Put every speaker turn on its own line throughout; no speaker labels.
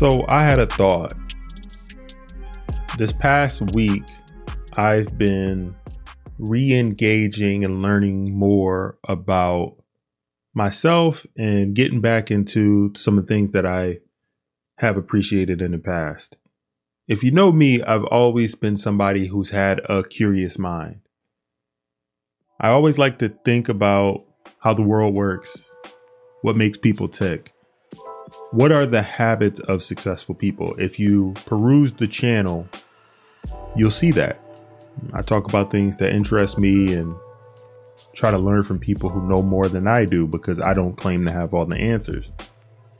So I had a thought. This past week, I've been re engaging and learning more about myself and getting back into some of the things that I have appreciated in the past. If you know me, I've always been somebody who's had a curious mind. I always like to think about how the world works, what makes people tick. What are the habits of successful people? If you peruse the channel, you'll see that. I talk about things that interest me and try to learn from people who know more than I do because I don't claim to have all the answers.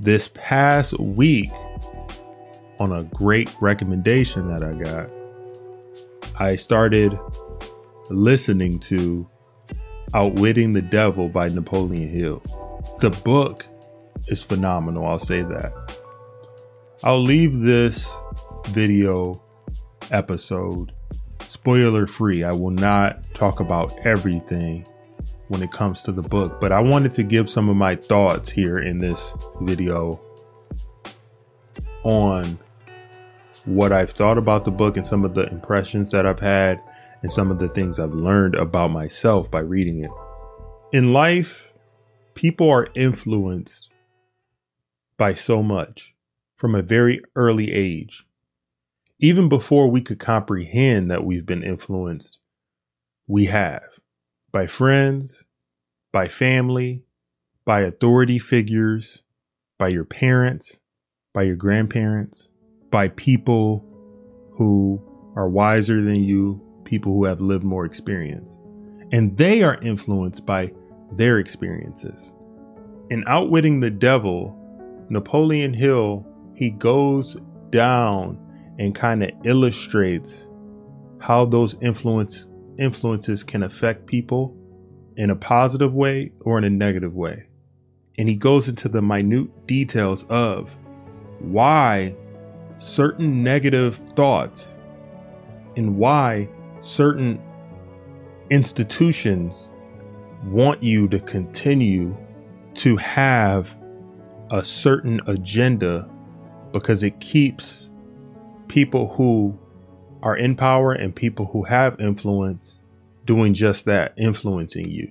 This past week, on a great recommendation that I got, I started listening to Outwitting the Devil by Napoleon Hill. The book is phenomenal, I'll say that. I'll leave this video episode spoiler free. I will not talk about everything when it comes to the book, but I wanted to give some of my thoughts here in this video on what I've thought about the book and some of the impressions that I've had and some of the things I've learned about myself by reading it. In life, people are influenced by so much from a very early age. Even before we could comprehend that we've been influenced, we have by friends, by family, by authority figures, by your parents, by your grandparents, by people who are wiser than you, people who have lived more experience. And they are influenced by their experiences. In Outwitting the Devil, Napoleon Hill, he goes down and kind of illustrates how those influence influences can affect people in a positive way or in a negative way. And he goes into the minute details of why certain negative thoughts and why certain institutions want you to continue to have a certain agenda because it keeps people who are in power and people who have influence doing just that, influencing you.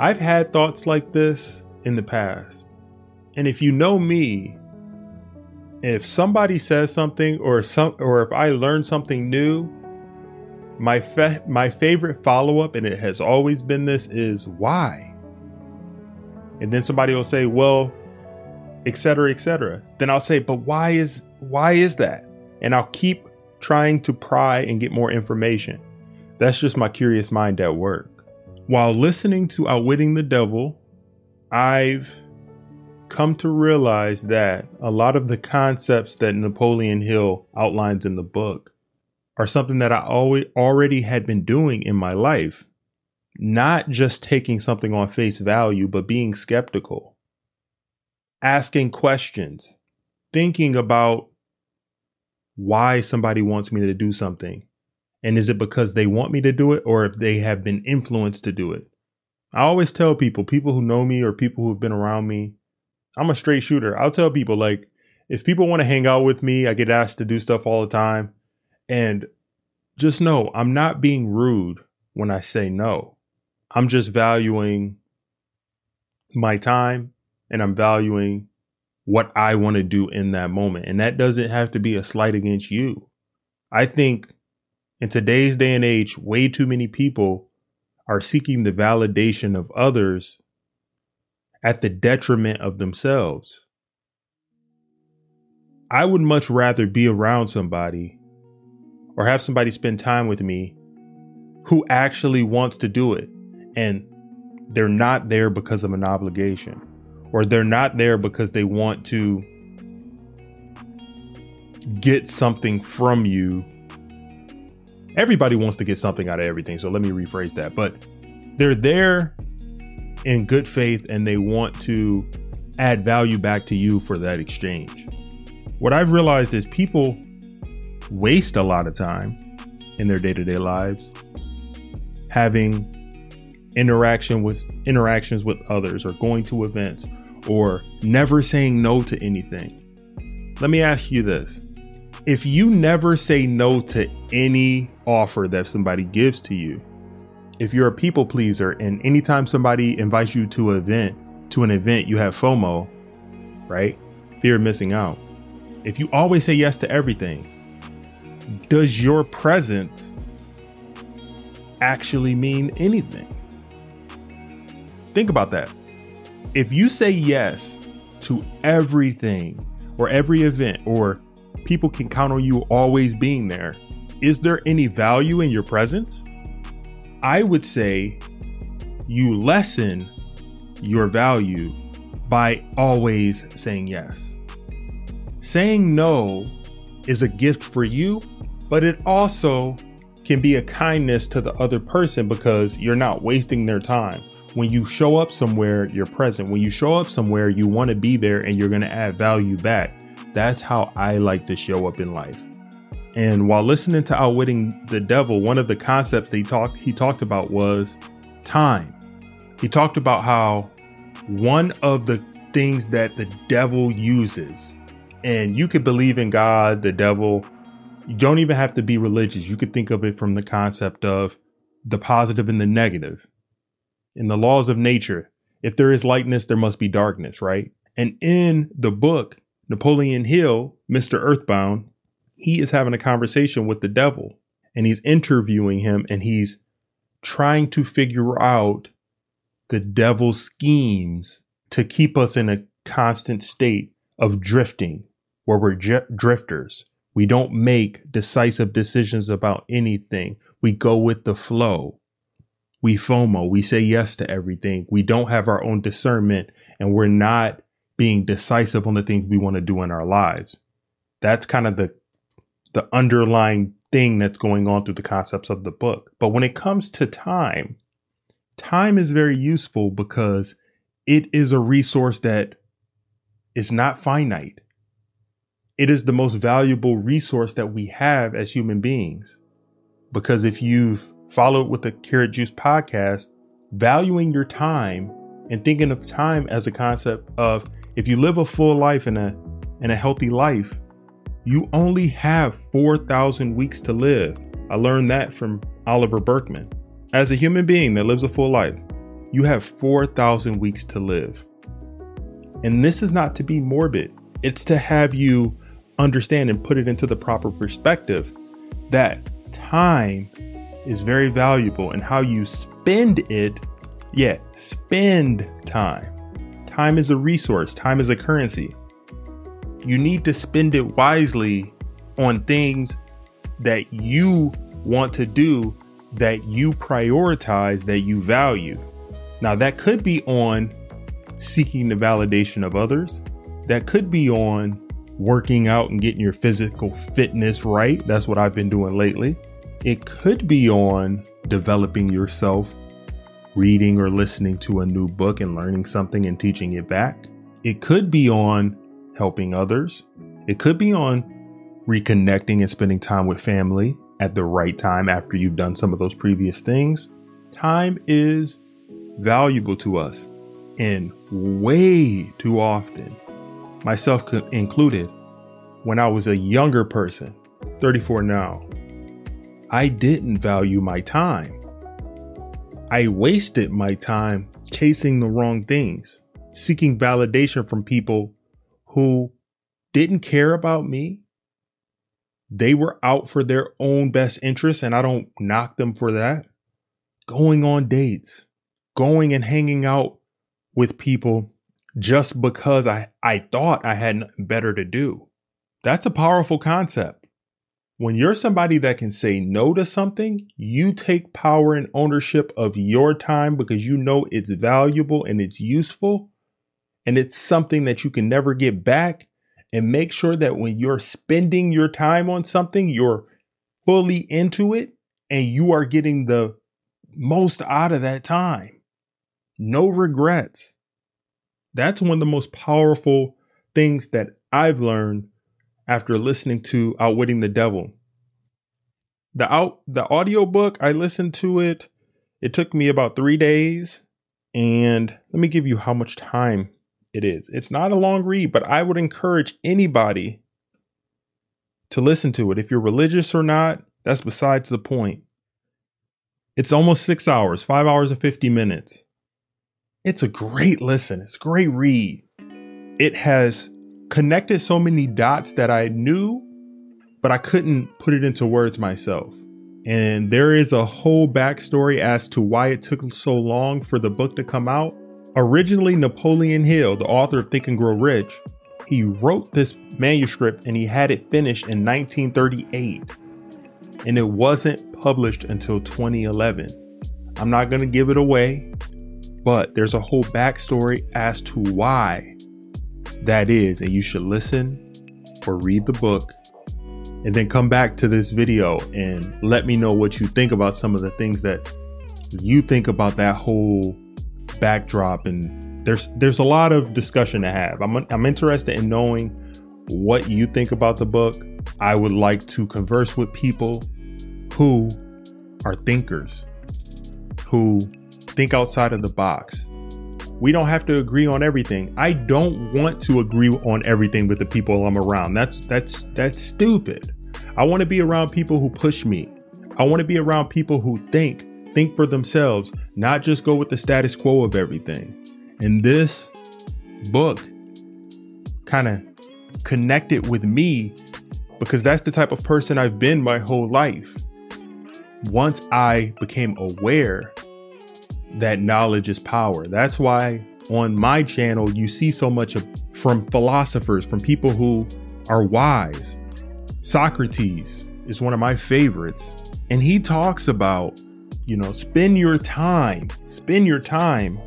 I've had thoughts like this in the past. And if you know me, if somebody says something or some or if I learn something new, my fa- my favorite follow-up and it has always been this is why? And then somebody will say, "Well, etc., etc." Then I'll say, "But why is why is that?" And I'll keep trying to pry and get more information. That's just my curious mind at work. While listening to Outwitting the Devil, I've come to realize that a lot of the concepts that Napoleon Hill outlines in the book are something that I always already had been doing in my life. Not just taking something on face value, but being skeptical, asking questions, thinking about why somebody wants me to do something. And is it because they want me to do it or if they have been influenced to do it? I always tell people, people who know me or people who've been around me, I'm a straight shooter. I'll tell people like if people want to hang out with me, I get asked to do stuff all the time. And just know I'm not being rude when I say no. I'm just valuing my time and I'm valuing what I want to do in that moment. And that doesn't have to be a slight against you. I think in today's day and age, way too many people are seeking the validation of others at the detriment of themselves. I would much rather be around somebody or have somebody spend time with me who actually wants to do it and they're not there because of an obligation or they're not there because they want to get something from you. Everybody wants to get something out of everything. So let me rephrase that. But they're there in good faith and they want to add value back to you for that exchange. What I've realized is people waste a lot of time in their day-to-day lives having interaction with interactions with others or going to events or never saying no to anything let me ask you this. If you never say no to any offer that somebody gives to you, if you're a people pleaser and anytime somebody invites you to an event, to an event, you have FOMO, right? Fear of missing out. If you always say yes to everything, does your presence actually mean anything? Think about that. If you say yes to everything or every event or people can count on you always being there, is there any value in your presence? I would say you lessen your value by always saying yes. Saying no is a gift for you, but it also can be a kindness to the other person because you're not wasting their time. When you show up somewhere, you're present. When you show up somewhere, you want to be there and you're going to add value back. That's how I like to show up in life. And while listening to Outwitting the Devil, one of the concepts he talked he talked about was time. He talked about how one of the things that the devil uses, and you could believe in God, the devil, you don't even have to be religious. You could think of it from the concept of the positive and the negative. In the laws of nature, if there is lightness, there must be darkness, right? And in the book, Napoleon Hill, Mr. Earthbound, he is having a conversation with the devil and he's interviewing him and he's trying to figure out the devil's schemes to keep us in a constant state of drifting where we're j- drifters. We don't make decisive decisions about anything. We go with the flow. We FOMO. We say yes to everything. We don't have our own discernment and we're not being decisive on the things we want to do in our lives. That's kind of the the underlying thing that's going on through the concepts of the book. But when it comes to time, time is very useful because it is a resource that is not finite. It is the most valuable resource that we have as human beings. Because if you've followed with the Karat Juice podcast, valuing your time and thinking of time as a concept of if you live a full life and a and a healthy life, you only have 4,000 weeks to live. I learned that from Oliver Burkeman. As a human being that lives a full life, you have 4,000 weeks to live. And this is not to be morbid, it's to have you understand and put it into the proper perspective that time is very valuable and how you spend it. Yeah, spend time. Time is a resource, time is a currency you need to spend it wisely on things that you want to do, that you prioritize, that you value. Now, that could be on seeking the validation of others, that could be on working out and getting your physical fitness right. That's what I've been doing lately. It could be on developing yourself, reading or listening to a new book and learning something and teaching it back. It could be on helping others. It could be on reconnecting and spending time with family at the right time after you've done some of those previous things. Time is valuable to us, and way too often, myself included, when I was a younger person, 34 now, I didn't value my time. I wasted my time chasing the wrong things, seeking validation from people who didn't care about me. They were out for their own best interests, and I don't knock them for that. Going on dates, going and hanging out with people just because I, I thought I had better to do. That's a powerful concept. When you're somebody that can say no to something, you take power and ownership of your time because you know it's valuable and it's useful and it's something that you can never get back. And make sure that when you're spending your time on something, you're fully into it and you are getting the most out of that time. No regrets. That's one of the most powerful things that I've learned after listening to Outwitting the Devil. The out the audiobook, I listened to it. It took me about 3 days and let me give you how much time it is. It's not a long read, but I would encourage anybody to listen to it. If you're religious or not, that's besides the point. It's almost six hours, five hours and 50 minutes. It's a great listen. It's a great read. It has connected so many dots that I knew, but I couldn't put it into words myself. And there is a whole backstory as to why it took so long for the book to come out. Originally, Napoleon Hill, the author of Think and Grow Rich, he wrote this manuscript and he had it finished in 1938. And it wasn't published until 2011. I'm not going to give it away, but there's a whole backstory as to why that is. And you should listen or read the book and then come back to this video and let me know what you think about some of the things that you think about that whole backdrop and there's there's a lot of discussion to have. I'm I'm interested in knowing what you think about the book. I would like to converse with people who are thinkers, who think outside of the box. We don't have to agree on everything. I don't want to agree on everything with the people I'm around. That's that's that's stupid. I want to be around people who push me. I want to be around people who think think for themselves, not just go with the status quo of everything. And this book kind of connected with me because that's the type of person I've been my whole life. Once I became aware that knowledge is power, that's why on my channel you see so much of, from philosophers, from people who are wise. Socrates is one of my favorites, and he talks about you know, spend your time, spend your time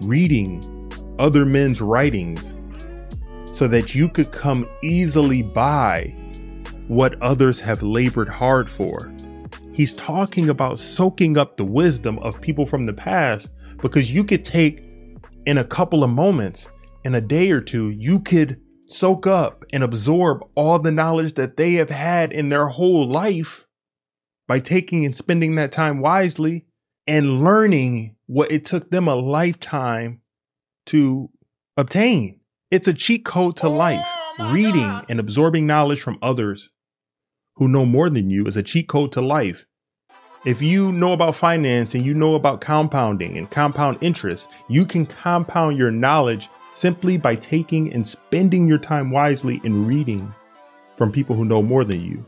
reading other men's writings so that you could come easily by what others have labored hard for. He's talking about soaking up the wisdom of people from the past because you could take in a couple of moments, in a day or two, you could soak up and absorb all the knowledge that they have had in their whole life by taking and spending that time wisely and learning what it took them a lifetime to obtain. It's a cheat code to oh life. Oh Reading God. and absorbing knowledge from others who know more than you is a cheat code to life. If you know about finance and you know about compounding and compound interest, you can compound your knowledge simply by taking and spending your time wisely in reading from people who know more than you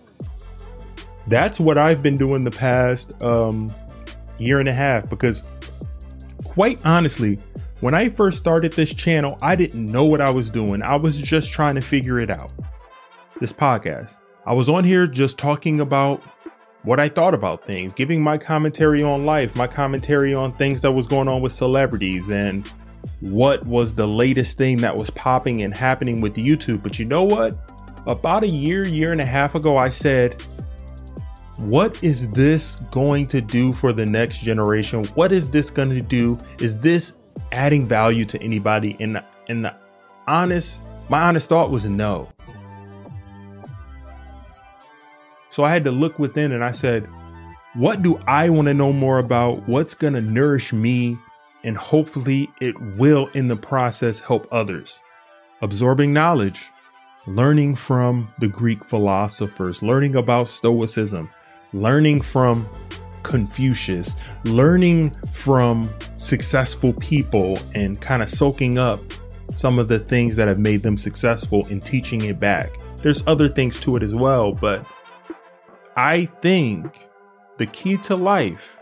that's what I've been doing the past um, year and a half because, quite honestly, when I first started this channel, I didn't know what I was doing. I was just trying to figure it out. This podcast. I was on here just talking about what I thought about things, giving my commentary on life, my commentary on things that was going on with celebrities and what was the latest thing that was popping and happening with YouTube. But you know what? About a year, year and a half ago, I said, what is this going to do for the next generation? What is this going to do? Is this adding value to anybody? And and the honest, my honest thought was no. So I had to look within and I said, what do I want to know more about? What's going to nourish me? And hopefully it will in the process help others. Absorbing knowledge, learning from the Greek philosophers, learning about Stoicism, learning from Confucius, learning from successful people and kind of soaking up some of the things that have made them successful and teaching it back. There's other things to it as well, but I think the key to life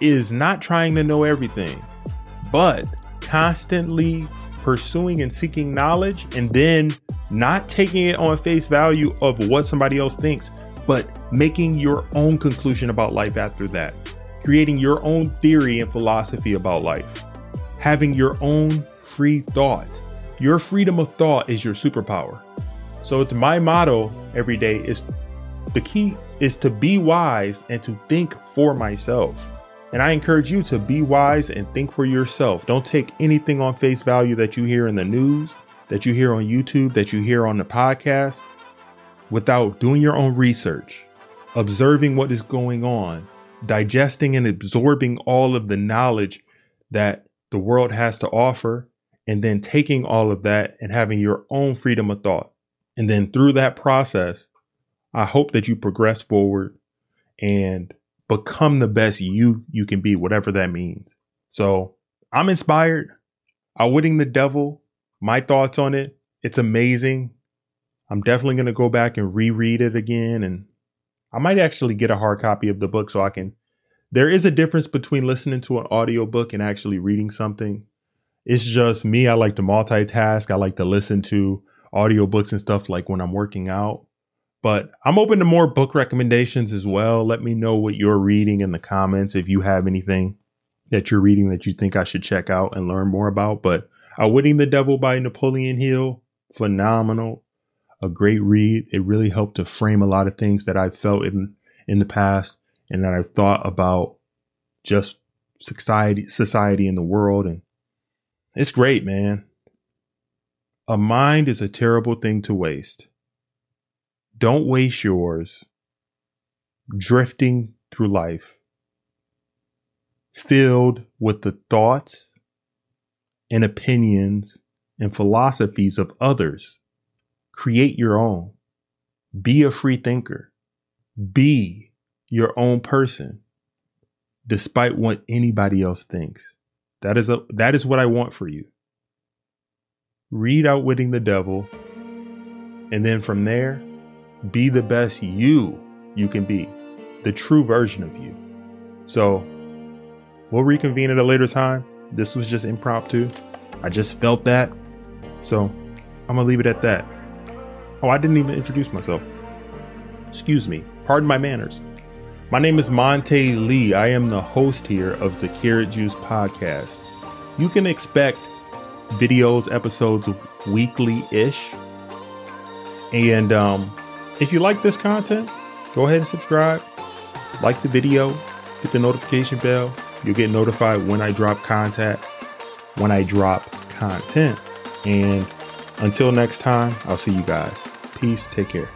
is not trying to know everything, but constantly pursuing and seeking knowledge and then not taking it on face value of what somebody else thinks, but making your own conclusion about life after that, creating your own theory and philosophy about life, having your own free thought. Your freedom of thought is your superpower. So it's my motto every day is the key is to be wise and to think for myself. And I encourage you to be wise and think for yourself. Don't take anything on face value that you hear in the news, that you hear on YouTube, that you hear on the podcast without doing your own research, observing what is going on, digesting and absorbing all of the knowledge that the world has to offer, and then taking all of that and having your own freedom of thought. And then through that process, I hope that you progress forward and become the best you you can be, whatever that means. So I'm inspired. Outwitting the Devil, my thoughts on it, it's amazing. I'm definitely going to go back and reread it again. And I might actually get a hard copy of the book so I can. There is a difference between listening to an audiobook and actually reading something. It's just me. I like to multitask. I like to listen to audiobooks and stuff like when I'm working out. But I'm open to more book recommendations as well. Let me know what you're reading in the comments if you have anything that you're reading that you think I should check out and learn more about. But Outwitting the Devil by Napoleon Hill, phenomenal, a great read. It really helped to frame a lot of things that I've felt in in the past and that I've thought about just society society in the world and it's great, man. A mind is a terrible thing to waste. Don't waste yours drifting through life filled with the thoughts and opinions and philosophies of others. Create your own. Be a free thinker. Be your own person, despite what anybody else thinks. That is a that is what I want for you. Read Outwitting the Devil, and then from there, be the best you you can be, the true version of you. So We'll reconvene at a later time. This was just impromptu. I just felt that. So I'm going to leave it at that. Oh, I didn't even introduce myself. Excuse me. Pardon my manners. My name is Monte Lee. I am the host here of the Karat Juice podcast. You can expect videos, episodes weekly ish. And um, if you like this content, go ahead and subscribe, like the video, hit the notification bell, You'll get notified when I drop content, when I drop content. And until next time, I'll see you guys. Peace. Take care.